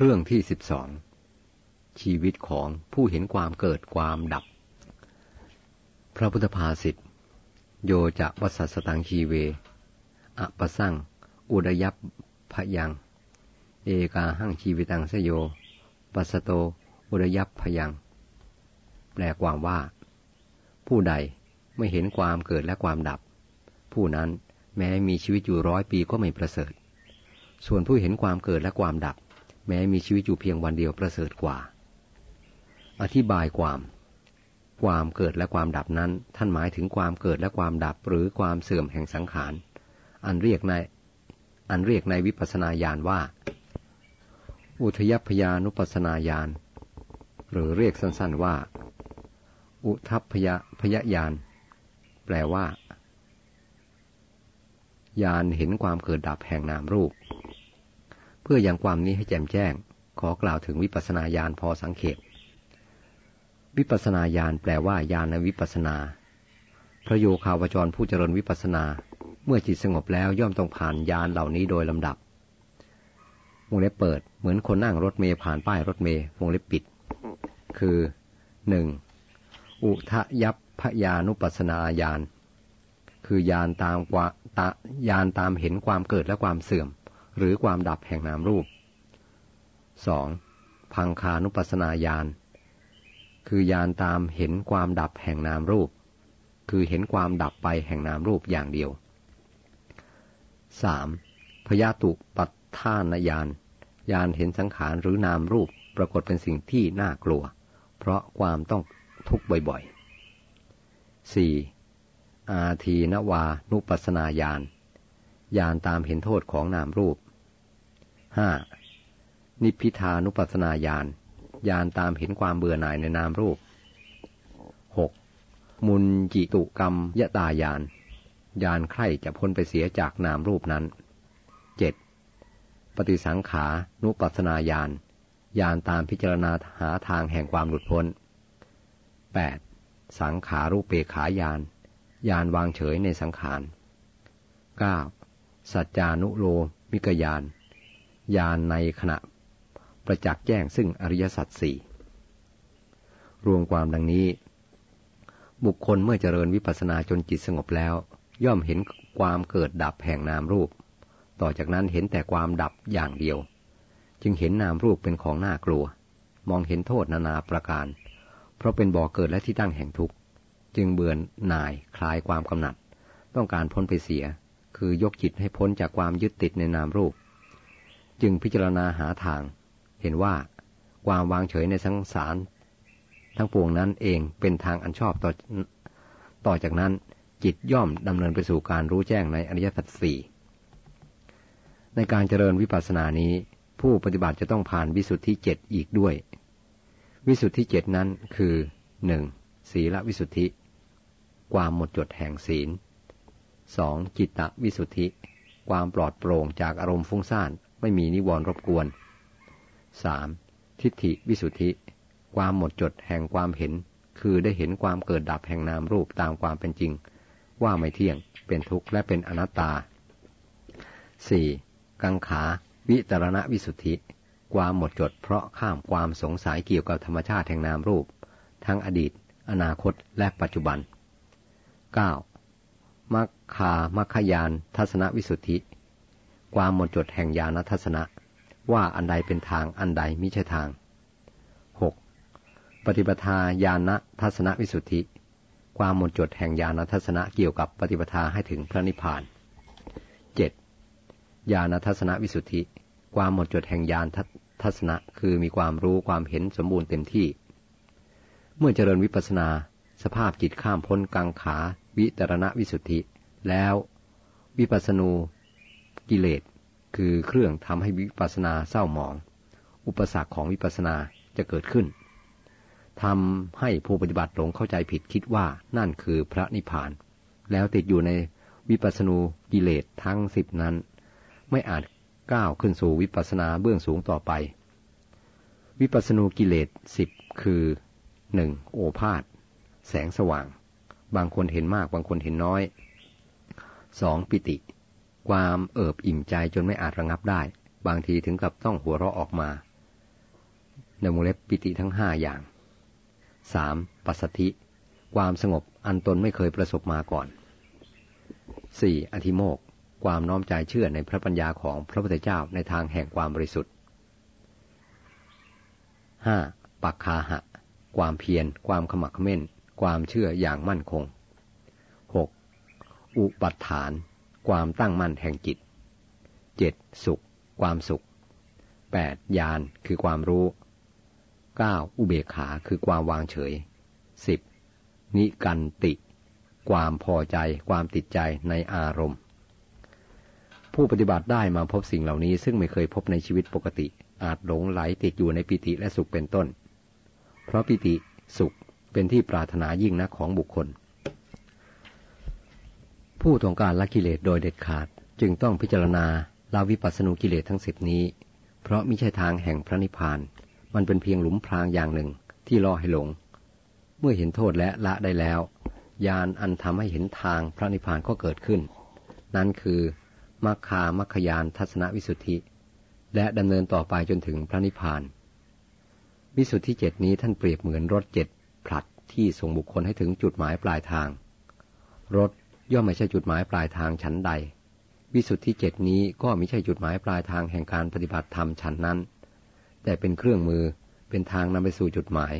เรื่องที่สิบสองชีวิตของผู้เห็นความเกิดความดับ พระพุทธภาษิตโยจะวัสสตังชีเวอะปะสั่งอุดยับพยัง เอกาหั่งชีวิตังสโยปัสโตอุดยับพยัง แปลความว่า ผู้ใดไม่เห็นความเกิดและความดับ ผู้นั้นแม้มีชีวิตอยู่ร้อยปีก็ไม่ประเสริฐ ส่วนผู้เห็นความเกิดและความดับ แม้มีชีวิตอยู่เพียงวันเดียวประเสริฐกว่า อธิบายความ ความเกิดและความดับนั้น ท่านหมายถึงความเกิดและความดับหรือความเสื่อมแห่งสังขาร อันเรียกใน อันเรียกในวิปัสสนาญาณว่า อุทยพยานุปัสสนาญาณ หรือเรียกสั้นๆว่า อุทัพพยพยญาณ แปลว่าญาณเห็นความเกิดดับแห่งนามรูป พื่อยังความนี้ให้แจ่มแจ้ง ขอกล่าวถึงวิปัสนาญาณพอสังเขต วิปัสนาญาณแปลว่าญาณวิปัสนา พระโยคาวจรผู้เจริญวิปัสนา เมื่อจิตสงบแล้วย่อมต้องผ่านญาณเหล่านี้โดยลำดับ วงเล็บเปิด เหมือนคนนั่งรถเมย์ผ่านป้ายรถเมย์วงเล็บปิด คือหนึ่งอุทยัพพยานุปัสนาญาณ คือญาณตามกว่าตาญาณตามเห็นความเกิดและความเสื่อม หรือความดับแห่งนามรูปสองพังคานุปัสนาญาณคือญาณตามเห็นความดับแห่งนามรูป คือเห็นความดับไปแห่งนามรูปอย่างเดียว 3. พยาตุปัฏฐานญาณญาณเห็นสังขารหรือนามรูปปรากฏเป็นสิ่งที่น่ากลัว เพราะความต้องทุกข์บ่อยๆ 4. อาทีนวานุปัสนาญาณญาณตามเห็นโทษของนามรูป 5. นิพิทานุปัสนาญาณญาณตามเห็นความเบื่อหน่ายในนามรูป 6. มุนจิตุกรรมยะตายานญาณใคร่จะพ้นไปเสียจากนามรูปนั้น 7. ปฏิสังขานุปัสนาญาณญาณตามพิจารณาหาทางแห่งความหลุดพ้น 8. สังขารูปเปขายานญาณวางเฉยในสังขาร 9. สัจจานุโลมิกยาน ญาณในขณะประจักษ์แจ้งซึ่งอริยสัจสี่รวมความดังนี้ บุคคลเมื่อเจริญวิปัสสนาจนจิตสงบแล้ว ย่อมเห็นความเกิดดับแห่งนามรูป ต่อจากนั้นเห็นแต่ความดับอย่างเดียว จึงเห็นนามรูปเป็นของน่ากลัว มองเห็นโทษนานาประการ เพราะเป็นบ่อเกิดและที่ตั้งแห่งทุกข์ จึงเบื่อหน่ายคลายความกำหนัด ต้องการพ้นไปเสีย คือยกจิตให้พ้นจากความยึดติดในนามรูป จึงพิจารณาหาทาง เห็นว่าความวางเฉยในสังสาร ทั้งปวงนั้นเองเป็นทางอันชอบต่อต่อจากนั้นจิตย่อมดำเนินไปสู่การรู้แจ้งในอริยสัจสี่ในการเจริญวิปัสสนานี้ ผู้ปฏิบัติจะต้องผ่านวิสุทธิเจ็ดอีกด้วย วิสุทธิเจ็ดนั้นคือหนึ่งศีลวิสุทธิ ความหมดจดแห่งศีลสองจิตตวิสุทธิ ความปลอดโปร่งจากอารมณ์ฟุ้งซ่าน ไม่มีนิวรณ์รบกวนสามทิฏฐิวิสุทธิ ความหมดจดแห่งความเห็น คือได้เห็นความเกิดดับแห่งนามรูปตามความเป็นจริง ว่าไม่เที่ยง เป็นทุกข์และเป็นอนัตตาสี่กังขา วิตรณวิสุทธิ ความหมดจดเพราะข้ามความสงสัยเกี่ยวกับธรรมชาติแห่งนามรูป ทั้งอดีต อนาคตและปัจจุบัน 9. มัคคามัคคยานทัศนวิสุทธิ ความหมดจดแห่งญาณทัศนะ ว่าอันใดเป็นทางอันใดมิใช่ทาง 6. ปฏิปทาญาณทัศนวิสุทธิ ความหมดจดแห่งญาณทัศนะเกี่ยวกับปฏิปทาให้ถึงพระนิพพาน 7. ญาณทัศนวิสุทธิ ความหมดจดแห่งญาณทัศนะคือมีความรู้ความเห็นสมบูรณ์เต็มที่ เมื่อเจริญวิปัสนา สภาพจิตข้ามพ้นกังขา วิตรณวิสุทธิ แล้ว วิปัสนู กิเลสคือเครื่องทำให้วิปัสนาเศร้าหมอง อุปสรรคของวิปัสนาจะเกิดขึ้นทำให้ผู้ปฏิบัติหลงเข้าใจผิดคิดว่านั่นคือพระนิพพาน แล้วติดอยู่ในวิปัสนูกิเลสทั้งสิบนั้น ไม่อาจก้าวขึ้นสู่วิปัสนาเบื้องสูงต่อไป วิปัสนูกิเลสสิบคือหนึ่งโอภาษแสงสว่าง บางคนเห็นมากบางคนเห็นน้อยสองปิติ ความเอิบอิ่มใจจนไม่อาจระงับได้ บางทีถึงกับต้องหัวเราะออกมา ในวงเล็บปิติทั้งห้าอย่างสามปัสสธิ ความสงบอันตนไม่เคยประสบมาก่อนสี่อธิโมก ความน้อมใจเชื่อในพระปัญญาของพระพุทธเจ้าในทางแห่งความบริสุทธิ์ห้าปักคาหะ ความเพียร ความขมักขม้นความเชื่ออย่างมั่นคงหกอุปัฏฐาน ความตั้งมั่นแห่งจิต เจ็ดสุข ความสุขแปดญาณคือความรู้เก้าอุเบกขาคือความวางเฉยสิบนิกันติ ความพอใจความติดใจในอารมณ์ ผู้ปฏิบัติได้มาพบสิ่งเหล่านี้ซึ่งไม่เคยพบในชีวิตปกติ อาจหลงไหลติดอยู่ในปิติและสุขเป็นต้น เพราะปิติสุขเป็นที่ปรารถนายิ่งนักของบุคคล ผู้ต้องการละกิเลสโดยเด็ดขาดจึงต้องพิจารณาลาวิปัสสนุกิเลสทั้งสิบนี้ เพราะมิใช่ทางแห่งพระนิพพาน มันเป็นเพียงหลุมพรางอย่างหนึ่งที่ล่อให้หลง เมื่อเห็นโทษและละได้แล้วญาณอันทำให้เห็นทางพระนิพพานก็เกิดขึ้น นั่นคือมัคคามัคคยานทัศนวิสุทธิ และดำเนินต่อไปจนถึงพระนิพพาน วิสุทธิเจ็ดนี้ท่านเปรียบเหมือนรถเจ็ดผลัดที่ส่งบุคคลให้ถึงจุดหมายปลายทาง รถ ย่อมไม่ใช่จุดหมายปลายทางชั้นใด วิสุทธิเจ็ดนี้ก็ไม่ใช่จุดหมายปลายทางแห่งการปฏิบัติธรรมชั้นนั้น แต่เป็นเครื่องมือเป็นทางนำไปสู่จุดหมาย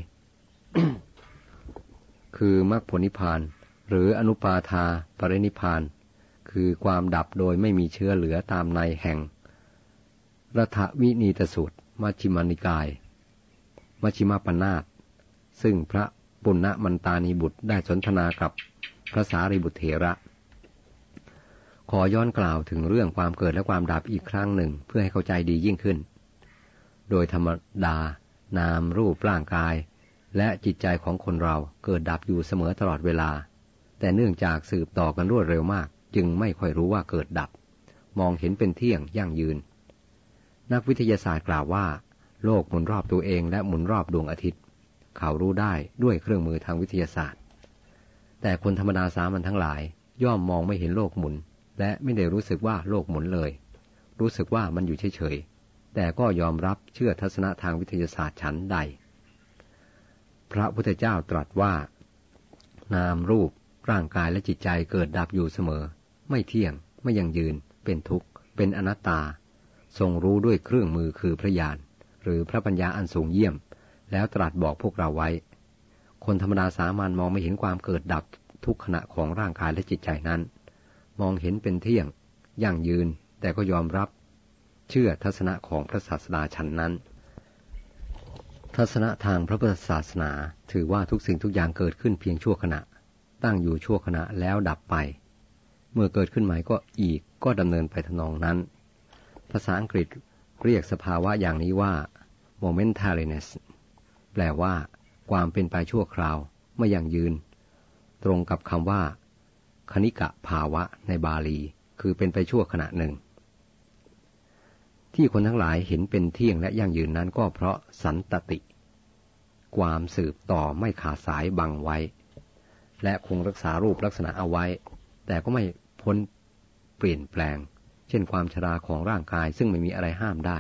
คือมรรคผลนิพพาน หรืออนุปาทาปรินิพพาน คือความดับโดยไม่มีเชื้อเหลือตามในแห่งรัฐวินีตสูตรมัชิมานิกาย มัชิมาปนาตซึ่งพระปุณณมันตานีบุตรได้สนทนากับ พระสารีบุตรเถระ ขอย้อนกล่าวถึงเรื่องความเกิดและความดับอีกครั้งหนึ่งเพื่อให้เข้าใจดียิ่งขึ้น โดยธรรมดา นามรูปร่างกาย และจิตใจของคนเราเกิดดับอยู่เสมอตลอดเวลา แต่เนื่องจากสืบต่อกันรวดเร็วมาก จึงไม่ค่อยรู้ว่าเกิดดับ มองเห็นเป็นเที่ยงยั่งยืน นักวิทยาศาสตร์กล่าวว่า โลกหมุนรอบตัวเองและหมุนรอบดวงอาทิตย์ เขารู้ได้ด้วยเครื่องมือทางวิทยาศาสตร์ แต่คนธรรมดาสามัญทั้งหลาย ย่อมมองไม่เห็นโลกหมุน และไม่ได้รู้สึกว่าโลกหมุนเลย รู้สึกว่ามันอยู่เฉยๆแต่ก็ยอมรับเชื่อทัศนะทางวิทยาศาสตร์ชั้นใด พระพุทธเจ้าตรัสว่า นามรูปร่างกายและจิตใจเกิดดับอยู่เสมอ ไม่เที่ยง ไม่ยังยืน เป็นทุกข์ เป็นอนัตตา ทรงรู้ด้วยเครื่องมือคือพระญาณหรือพระปัญญาอันสูงเยี่ยม แล้วตรัสบอกพวกเราไว้ คนธรรมดาสามัญมองไม่เห็นความเกิดดับทุกขณะของร่างกายและจิตใจนั้น มองเห็นเป็นเที่ยง ยั่งยืน แต่ก็ยอมรับ เชื่อทัศนะของพระศาสดาชั้นนั้น ทัศนะทางพระพุทธศาสนาถือว่าทุกสิ่งทุกอย่างเกิดขึ้นเพียงชั่วขณะ ตั้งอยู่ชั่วขณะแล้วดับไป เมื่อเกิดขึ้นใหม่ก็อีกก็ดำเนินไปทนองนั้น ภาษาอังกฤษเรียกสภาวะอย่างนี้ว่า momentariness แปลว่า ความเป็นไปชั่วคราวไม่อย่างยืน ตรงกับคำว่า คณิกะภาวะในบาลี คือเป็นไปชั่วขณะหนึ่ง ที่คนทั้งหลายเห็นเป็นเที่ยงและยั่งยืนนั้นก็เพราะสันตติ ความสืบต่อไม่ขาดสายบังไว้ และคงรักษารูปลักษณะเอาไว้ แต่ก็ไม่พ้นเปลี่ยนแปลง เช่นความชราของร่างกายซึ่งไม่มีอะไรห้ามได้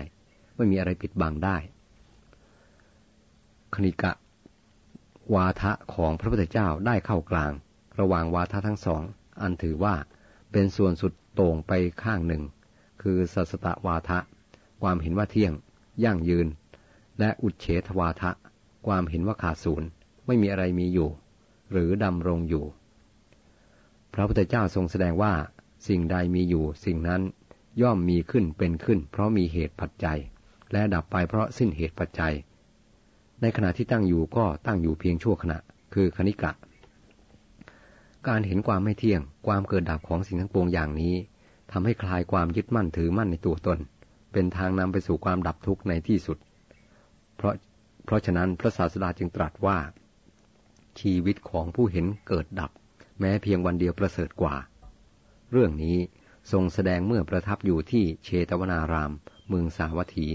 ไม่มีอะไรปิดบังได้คณิกะ วาทะของพระพุทธเจ้าได้เข้ากลาง ระหว่างวาทะทั้งสอง อันถือว่าเป็นส่วนสุดโต่งไปข้างหนึ่ง คือสัสตะวาทะ ความเห็นว่าเที่ยง ยั่งยืน และอุดเฉทวาทะ ความเห็นว่าขาดศูนย์ไม่มีอะไรมีอยู่ หรือดำรงอยู่ พระพุทธเจ้าทรงแสดงว่า สิ่งใดมีอยู่ สิ่งนั้นย่อมมีขึ้นเป็นขึ้น เพราะมีเหตุปัจจัย และดับไปเพราะสิ้นเหตุปัจจัย ในขณะที่ตั้งอยู่ก็ตั้งอยู่เพียงชั่วขณะ คือคณิกะ การเห็นความไม่เที่ยง ความเกิดดับของสิ่งทั้งปวงอย่างนี้ทำให้คลายความยึดมั่นถือมั่นในตัวตน เป็นทางนำไปสู่ความดับทุกข์ในที่สุด เพราะเพราะฉะนั้นพระศาสดาจึงตรัสว่า ชีวิตของผู้เห็นเกิดดับ แม้เพียงวันเดียวประเสริฐกว่า เรื่องนี้ทรงแสดงเมื่อประทับอยู่ที่เชตวนาราม เมืองสาวัตถี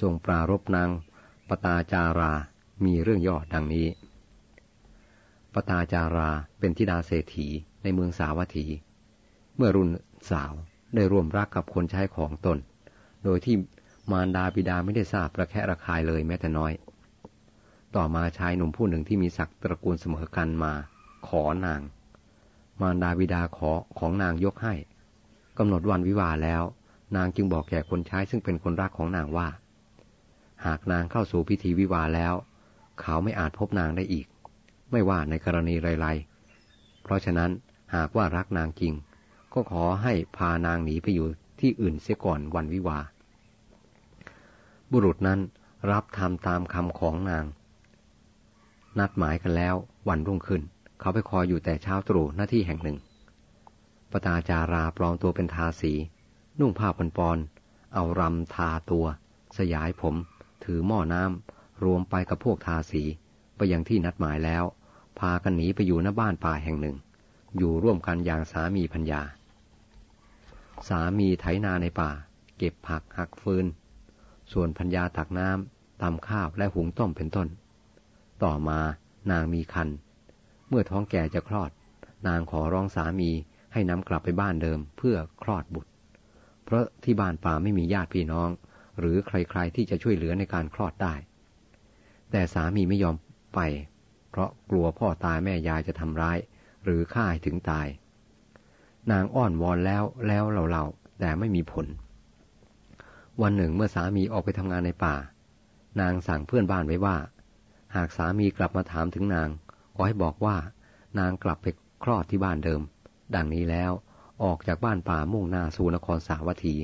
ทรงปรารบนาง ปตาจารา มีเรื่องย่อดังนี้ ปตาจาราเป็นธิดาเศรษฐีในเมืองสาวัตถี เมื่อรุ่นสาวได้ร่วมรักกับคนใช้ของตน โดยที่มารดาบิดาไม่ได้ทราบประแคะระคายเลยแม้แต่น้อย ต่อมาชายหนุ่มผู้หนึ่งที่มีศักดิ์ตระกูลเสมอกันมา ขอนาง มารดาบิดาขอของนางยกให้กำหนดวันวิวาแล้ว นางจึงบอกแก่คนใช้ซึ่งเป็นคนรักของนางว่า หากนางเข้าสู่พิธีวิวาแล้ว เขาไม่อาจพบนางได้อีก ไม่ว่าในกรณีไรๆ เพราะฉะนั้นหากว่ารักนางจริง ก็ขอให้พานางหนีไปอยู่ที่อื่นเสียก่อนวันวิวา บุรุษนั้นรับทำตามคำของนาง นัดหมายกันแล้ววันรุ่งขึ้น เขาไปคอยอยู่แต่เช้าตรู่หน้าที่แห่งหนึ่งปตาจาราปลอมตัวเป็นทาสี นุ่งผ้าปนปอน เอารำทาตัว สยายผม ถือหม้อน้ำรวมไปกับพวกทาสีไปยังที่นัดหมายแล้ว พากันหนีไปอยู่หน้าบ้านป่าแห่งหนึ่ง อยู่ร่วมกันอย่างสามีพัญญา สามีไถนาในป่า เก็บผักหักฟืน ส่วนพัญญาตักน้ำตำข้าวและหุงต้มเป็นต้น ต่อมานางมีคัน เมื่อท้องแก่จะคลอด นางขอร้องสามีให้นำกลับไปบ้านเดิมเพื่อคลอดบุตร เพราะที่บ้านป่าไม่มีญาติพี่น้อง หรือใครๆที่จะช่วยเหลือในการคลอดได้ แต่สามีไม่ยอมไป เพราะกลัวพ่อตายแม่ยายจะทำร้าย หรือฆ่าให้ถึงตาย นางอ้อนวอนแล้วแล้วเล่าๆแต่ไม่มีผล วันหนึ่งเมื่อสามีออกไปทำงานในป่า นางสั่งเพื่อนบ้านไว้ว่า หากสามีกลับมาถามถึงนางขอให้บอกว่านางกลับไปคลอดที่บ้านเดิม ดังนี้แล้วออกจากบ้านป่ามุ่งหน้าสู่นครสาวัตถี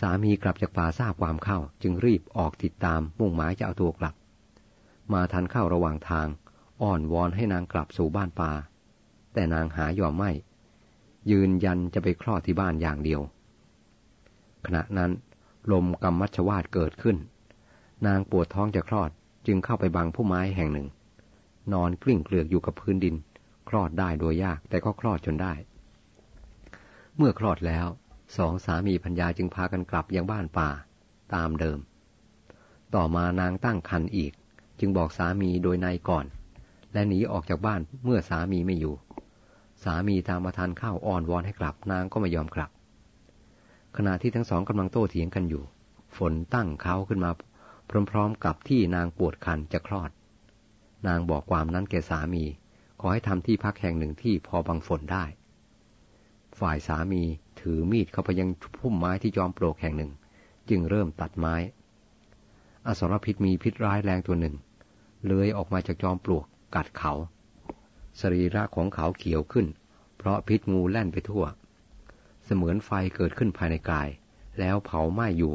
สามีกลับจากป่าทราบความเข้าจึงรีบออกติดตามมุ่งหมายจะเอาตัวกลับ มาทันเข้าระหว่างทาง อ้อนวอนให้นางกลับสู่บ้านป่า แต่นางหายอมไม่ ยืนยันจะไปคลอดที่บ้านอย่างเดียว ขณะนั้น ลมกรรมมัชวาดเกิดขึ้น นางปวดท้องจะคลอดจึงเข้าไปบังผู้ไม้แห่งหนึ่ง นอนกลิ้งเกลือกอยู่กับพื้นดิน คลอดได้โดยยากแต่ก็คลอดจนได้ เมื่อคลอดแล้ว สองสามีพัญญาจึงพากันกลับยังบ้านป่า ตามเดิม ต่อมานางตั้งคันอีก จึงบอกสามีโดยในก่อน และหนีออกจากบ้านเมื่อสามีไม่อยู่ สามีตามมาทานข้าวอ่อนวอนให้กลับนางก็ไม่ยอมกลับ ขณะที่ทั้งสองกำลังโต้เถียงกันอยู่ ฝนตั้งเขาขึ้นมา พร้อมๆกับที่นางปวดคันจะคลอด นางบอกความนั้นแก่สามี ขอให้ทำที่พักแห่งหนึ่งที่พอบังฝนได้ ฝ่ายสามี ถือมีดเข้าไปยังพุ่มไม้ที่จอมปลวกแห่งหนึ่ง จึงเริ่มตัดไม้ อสรพิษมีพิษร้ายแรงตัวหนึ่ง เลื้อยออกมาจากจอมปลวกกัดเขา สรีระของเขาเขียวขึ้น เพราะพิษงูแล่นไปทั่ว เสมือนไฟเกิดขึ้นภายในกาย แล้วเผาไหม้อยู่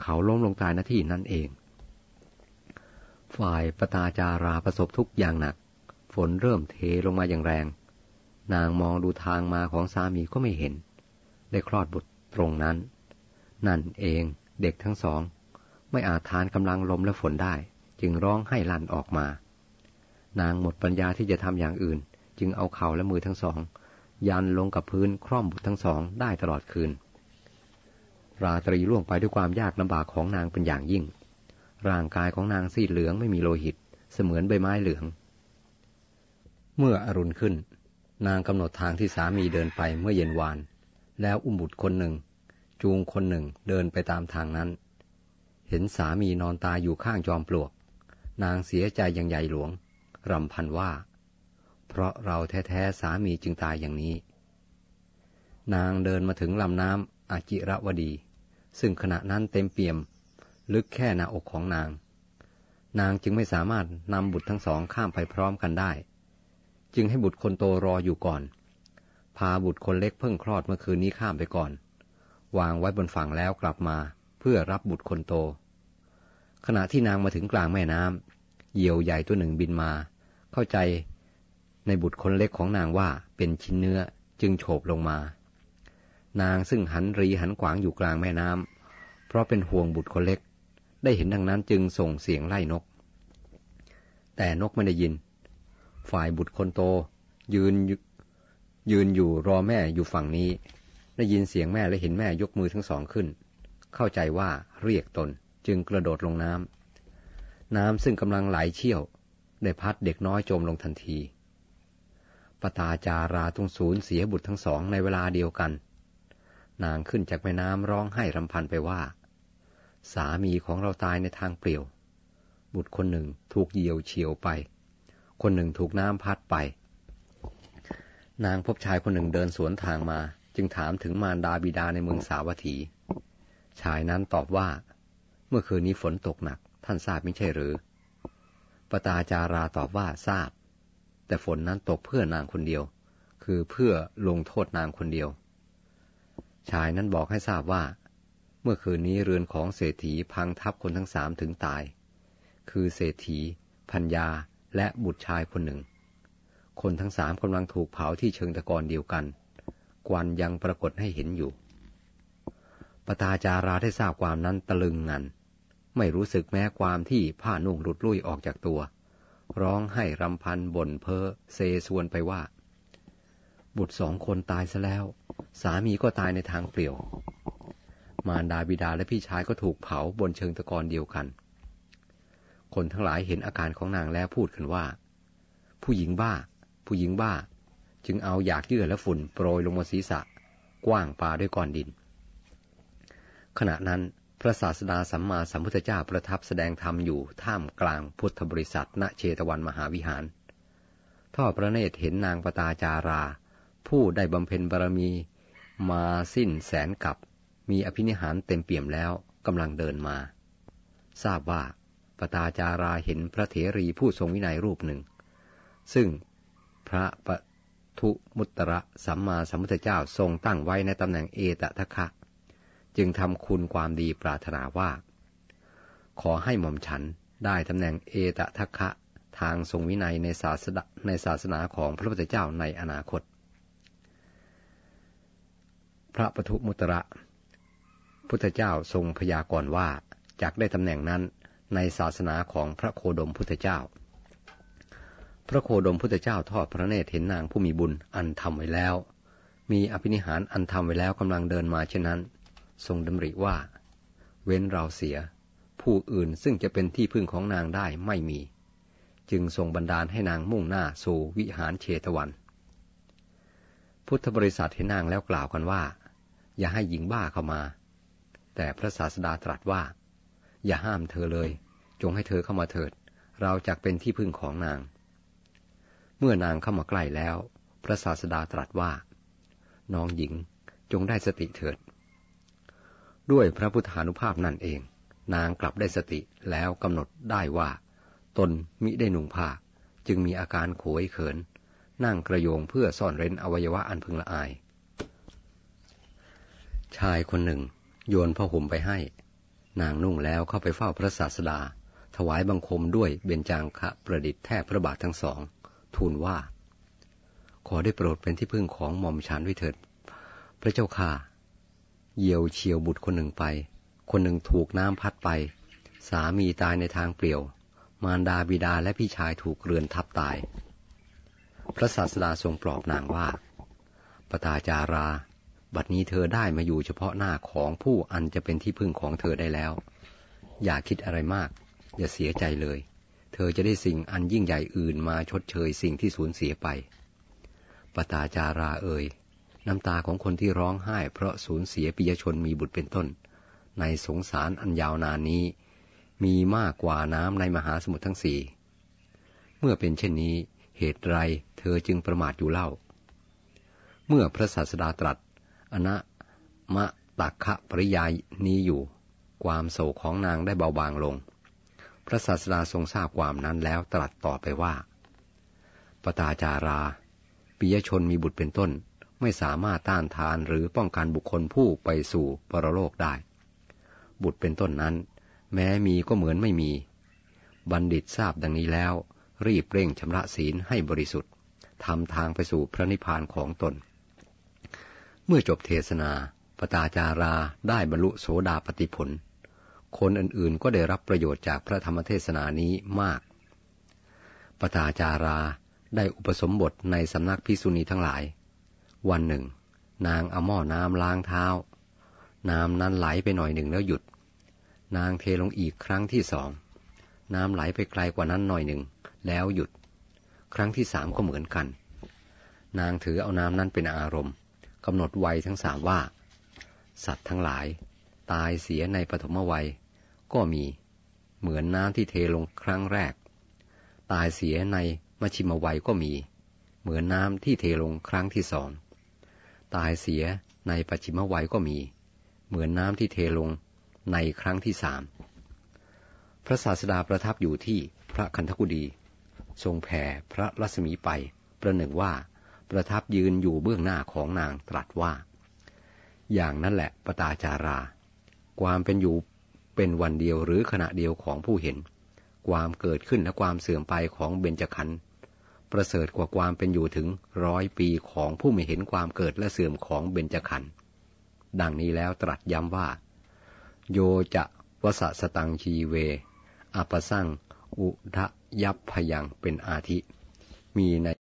เขาล้มลงตายหน้าที่นั่นเอง ฝ่ายปตาจาราประสบทุกอย่างหนัก ฝนเริ่มเทลงมาอย่างแรงนางมองดูทางมาของสามีก็ไม่เห็น ได้คลอดบุตรตรงนั้น นั่นเองเด็กทั้งสอง ไม่อาจทานกำลังลมและฝนได้ จึงร้องให้ลั่นออกมา นางหมดปัญญาที่จะทำอย่างอื่น จึงเอาเข่าและมือทั้งสอง ยันลงกับพื้นคร่อมบุตรทั้งสองได้ตลอดคืน ราตรีล่วงไปด้วยความยากลำบากของนางเป็นอย่างยิ่ง ร่างกายของนางซีดเหลืองไม่มีโลหิต เสมือนใบไม้เหลือง เมื่ออรุณขึ้น นางกำหนดทางที่สามีเดินไปเมื่อเย็นวาน แล้วอุ้มบุตรคนหนึ่ง จูงคนหนึ่งเดินไปตามทางนั้น เห็นสามีนอนตายอยู่ข้างจอมปลวก นางเสียใจอย่างใหญ่หลวง รำพันว่า เพราะเราแท้ๆสามีจึงตายอย่างนี้ นางเดินมาถึงลำน้ำอาจิระวดี ซึ่งขณะนั้นเต็มเปี่ยม ลึกแค่หน้าอกของนาง นางจึงไม่สามารถนำบุตรทั้งสองข้ามไปพร้อมกันได้ จึงให้บุตรคนโตรออยู่ก่อน พาบุตรคนเล็กเพิ่งคลอดเมื่อคืนนี้ข้ามไปก่อน วางไว้บนฝั่งแล้วกลับมา เพื่อรับบุตรคนโต ขณะที่นางมาถึงกลางแม่น้ำเหยี่ยวใหญ่ตัวหนึ่งบินมา เข้าใจในบุตรคนเล็กของนางว่าเป็นชิ้นเนื้อจึงโฉบลงมา นางซึ่งหันรีหันขวางอยู่กลางแม่น้ำเพราะเป็นห่วงบุตรคนเล็ก ได้เห็นดังนั้นจึงส่งเสียงไล่นก แต่นกไม่ได้ยิน ฝ่ายบุตรคนโตยืน ยืนอยู่รอแม่อยู่ฝั่งนี้ ได้ยินเสียงแม่และเห็นแม่ยกมือทั้งสองขึ้น เข้าใจว่าเรียกตนจึงกระโดดลงน้ำ น้ำซึ่งกำลังไหลเชี่ยว ได้พัดเด็กน้อยจมลงทันทีปตาจาราตุงศูนย์เสียบุตรทั้งสองในเวลาเดียวกัน นางขึ้นจากแม่น้ำร้องไห้รำพันไปว่า สามีของเราตายในทางเปลี่ยว บุตรคนหนึ่งถูกเหยียวเฉียวไป คนหนึ่งถูกน้ำพัดไป นางพบชายคนหนึ่งเดินสวนทางมา จึงถามถึงมารดาบิดาในเมืองสาวัตถี ชายนั้นตอบว่า เมื่อคืนนี้ฝนตกหนัก ท่านทราบไม่ใช่หรือปตาจาราตอบว่าทราบ แต่ฝนนั้นตกเพื่อนางคนเดียว คือเพื่อลงโทษนางคนเดียว ชายนั้นบอกให้ทราบว่า เมื่อคืนนี้เรือนของเศรษฐีพังทับคนทั้งสามถึงตาย คือเศรษฐีพัญญาและบุตรชายคนหนึ่ง คนทั้งสามกำลังถูกเผาที่เชิงตะกอนเดียวกัน ควันยังปรากฏให้เห็นอยู่ปตาจาราได้ทราบความนั้นตะลึงงัน ไม่รู้สึกแม้ความที่ผ้านุ่งหลุดลุ่ยออกจากตัว ร้องให้รำพันบ่นเพ้อเซสวนไปว่า บุตรสองคนตายซะแล้ว สามีก็ตายในทางเปลี่ยว มารดาบิดาและพี่ชายก็ถูกเผาบนเชิงตะกอนเดียวกัน คนทั้งหลายเห็นอาการของนางแล้วพูดกันว่า ผู้หญิงบ้า ผู้หญิงบ้า จึงเอาอยากเยื่อและฝุ่นโปรยลงบนศีรษะ กว้างปาด้วยก้อนดิน ขณะนั้นพระศาสดาสัมมาสัมพุทธเจ้าประทับแสดงธรรมอยู่ท่ามกลางพุทธบริษัทณเชตวันมหาวิหารท่อพระเนตรเห็นนางปตาจารา ผู้ได้บำเพ็ญบารมี มาสิ้นแสนกับ มีอภินิหารเต็มเปี่ยมแล้วกำลังเดินมา ทราบว่าปตาจาราเห็นพระเถรีผู้ทรงวินัยรูปหนึ่ง ซึ่ง พระปทุมุตระสัมมาสัมพุทธเจ้าทรงตั้งไว้ในตำแหน่งเอตทะคะ จึงทำคุณความดีปรารถนาว่า ขอให้หม่อมฉันได้ตำแหน่งเอตทะคะทางทรงวินัยในศาสนาในศาสนาของพระพุทธเจ้าในอนาคต พระปทุมุตระ พุทธเจ้าทรงพยากรณ์ว่าจากได้ตำแหน่งนั้นในศาสนาของพระโคดมพุทธเจ้า พระโคดมพุทธเจ้าทอดพระเนตรเห็นนางผู้มีบุญอันทำไว้แล้ว มีอภินิหารอันทำไว้แล้วกำลังเดินมาเช่นนั้น ทรงดำริว่า เว้นเราเสีย ผู้อื่นซึ่งจะเป็นที่พึ่งของนางได้ไม่มี จึงทรงบันดาลให้นางมุ่งหน้าสู่วิหารเชตวัน พุทธบริษัทเห็นนางแล้วกล่าวกันว่า อย่าให้หญิงบ้าเข้ามา แต่พระศาสดาตรัสว่า อย่าห้ามเธอเลย จงให้เธอเข้ามาเถิด เราจะเป็นที่พึ่งของนาง เมื่อนางเข้ามาใกล้แล้ว พระศาสดาตรัสว่า น้องหญิงจงได้สติเถิด ด้วยพระพุทธานุภาพนั่นเอง นางกลับได้สติแล้วกำหนดได้ว่า ตนมิได้นุ่งผ้า จึงมีอาการโขยเขิน นั่งกระโยงเพื่อซ่อนเร้นอวัยวะอันพึงละอาย ชายคนหนึ่ง โยนผ้าห่มไปให้ นางนุ่งแล้วเข้าไปเฝ้าพระศาสดา ถวายบังคมด้วยเบญจางคะประดิษฐ์แทบพระบาททั้งสอง ทูลว่า ขอได้โปรดเป็นที่พึ่งของหม่อมฉันวิเถิด พระเจ้าค่ะ เยียวเชียวบุตรคนหนึ่งไป คนหนึ่งถูกน้ำพัดไป สามีตายในทางเปลี่ยว มารดาบิดาและพี่ชายถูกเรือนทับตาย พระศาสดาทรงปลอบนางว่าปตาจารา บัดนี้เธอได้มาอยู่เฉพาะหน้าของผู้อันจะเป็นที่พึ่งของเธอได้แล้ว อย่าคิดอะไรมาก อย่าเสียใจเลย เธอจะได้สิ่งอันยิ่งใหญ่อื่นมาชดเชยสิ่งที่สูญเสียไป ปตาจาราเอ่ย น้ำตาของคนที่ร้องไห้เพราะสูญเสียปิยชนมีบุตรเป็นต้น ในสงสารอันยาวนานนี้ มีมากกว่าน้ำในมหาสมุทรทั้งสี่ เมื่อเป็นเช่นนี้ เหตุไรเธอจึงประมาทอยู่เล่า เมื่อพระศาสดาตรัส อนะมะตักขะปริยายนี้อยู่ ความโศกของนางได้เบาบางลง พระศาสดาทรงทราบความนั้นแล้วตรัสต่อไปว่า ปตาจาราปิยชนมีบุตรเป็นต้น ไม่สามารถต้านทานหรือป้องกันบุคคลผู้ไปสู่ปรโลกได้ บุตรเป็นต้นนั้น แม้มีก็เหมือนไม่มี บัณฑิตทราบดังนี้แล้ว รีบเร่งชำระศีลให้บริสุทธิ์ทำทางไปสู่พระนิพพานของตน เมื่อจบเทศนาปตาจาราได้บรรลุโสดาปติผล คนอื่นๆก็ได้รับประโยชน์จากพระธรรมเทศนานี้มาก ปตาจาราได้อุปสมบทในสำนักพิสุณีทั้งหลาย วันหนึ่ง นางเอาหม้อน้ำล้างเท้า น้ำนั้นไหลไปหน่อยหนึ่งแล้วหยุด นางเทลงอีกครั้งที่สอง น้ำไหลไปไกลกว่านั้นหน่อยหนึ่ง แล้วหยุด ครั้งที่สามก็เหมือนกัน นางถือเอาน้ำนั้นเป็นอารมณ์กำหนดไวทั้งสามว่า สัตว์ทั้งหลาย ตายเสียในปฐมวัย ก็มี เหมือนน้ำที่เทลงครั้งแรก ตายเสียในมชิมวัยก็มี เหมือนน้ำที่เทลงครั้งที่สอง ตายเสียในปัจฉิมวัยก็มี เหมือนน้ำที่เทลงในครั้งที่สาม พระศาสดาประทับอยู่ที่พระคันธกุฎีทรงแผ่พระรัศมีไป ประหนึ่งว่าประทับยืนอยู่เบื้องหน้าของนางตรัสว่า อย่างนั้นแหละปตาจารา ความเป็นอยู่เป็นวันเดียวหรือขณะเดียวของผู้เห็น ความเกิดขึ้นและความเสื่อมไปของเบญจขันธ์ประเสริฐกว่าความเป็นอยู่ถึงร้อยปีของผู้ไม่เห็นความเกิดและเสื่อมของเบญจขันธ์ดังนี้แล้วตรัสย้ำว่า โยจะวสสตังชีเว อปสั่งอุทะยับพยังเป็นอาทิ มีใน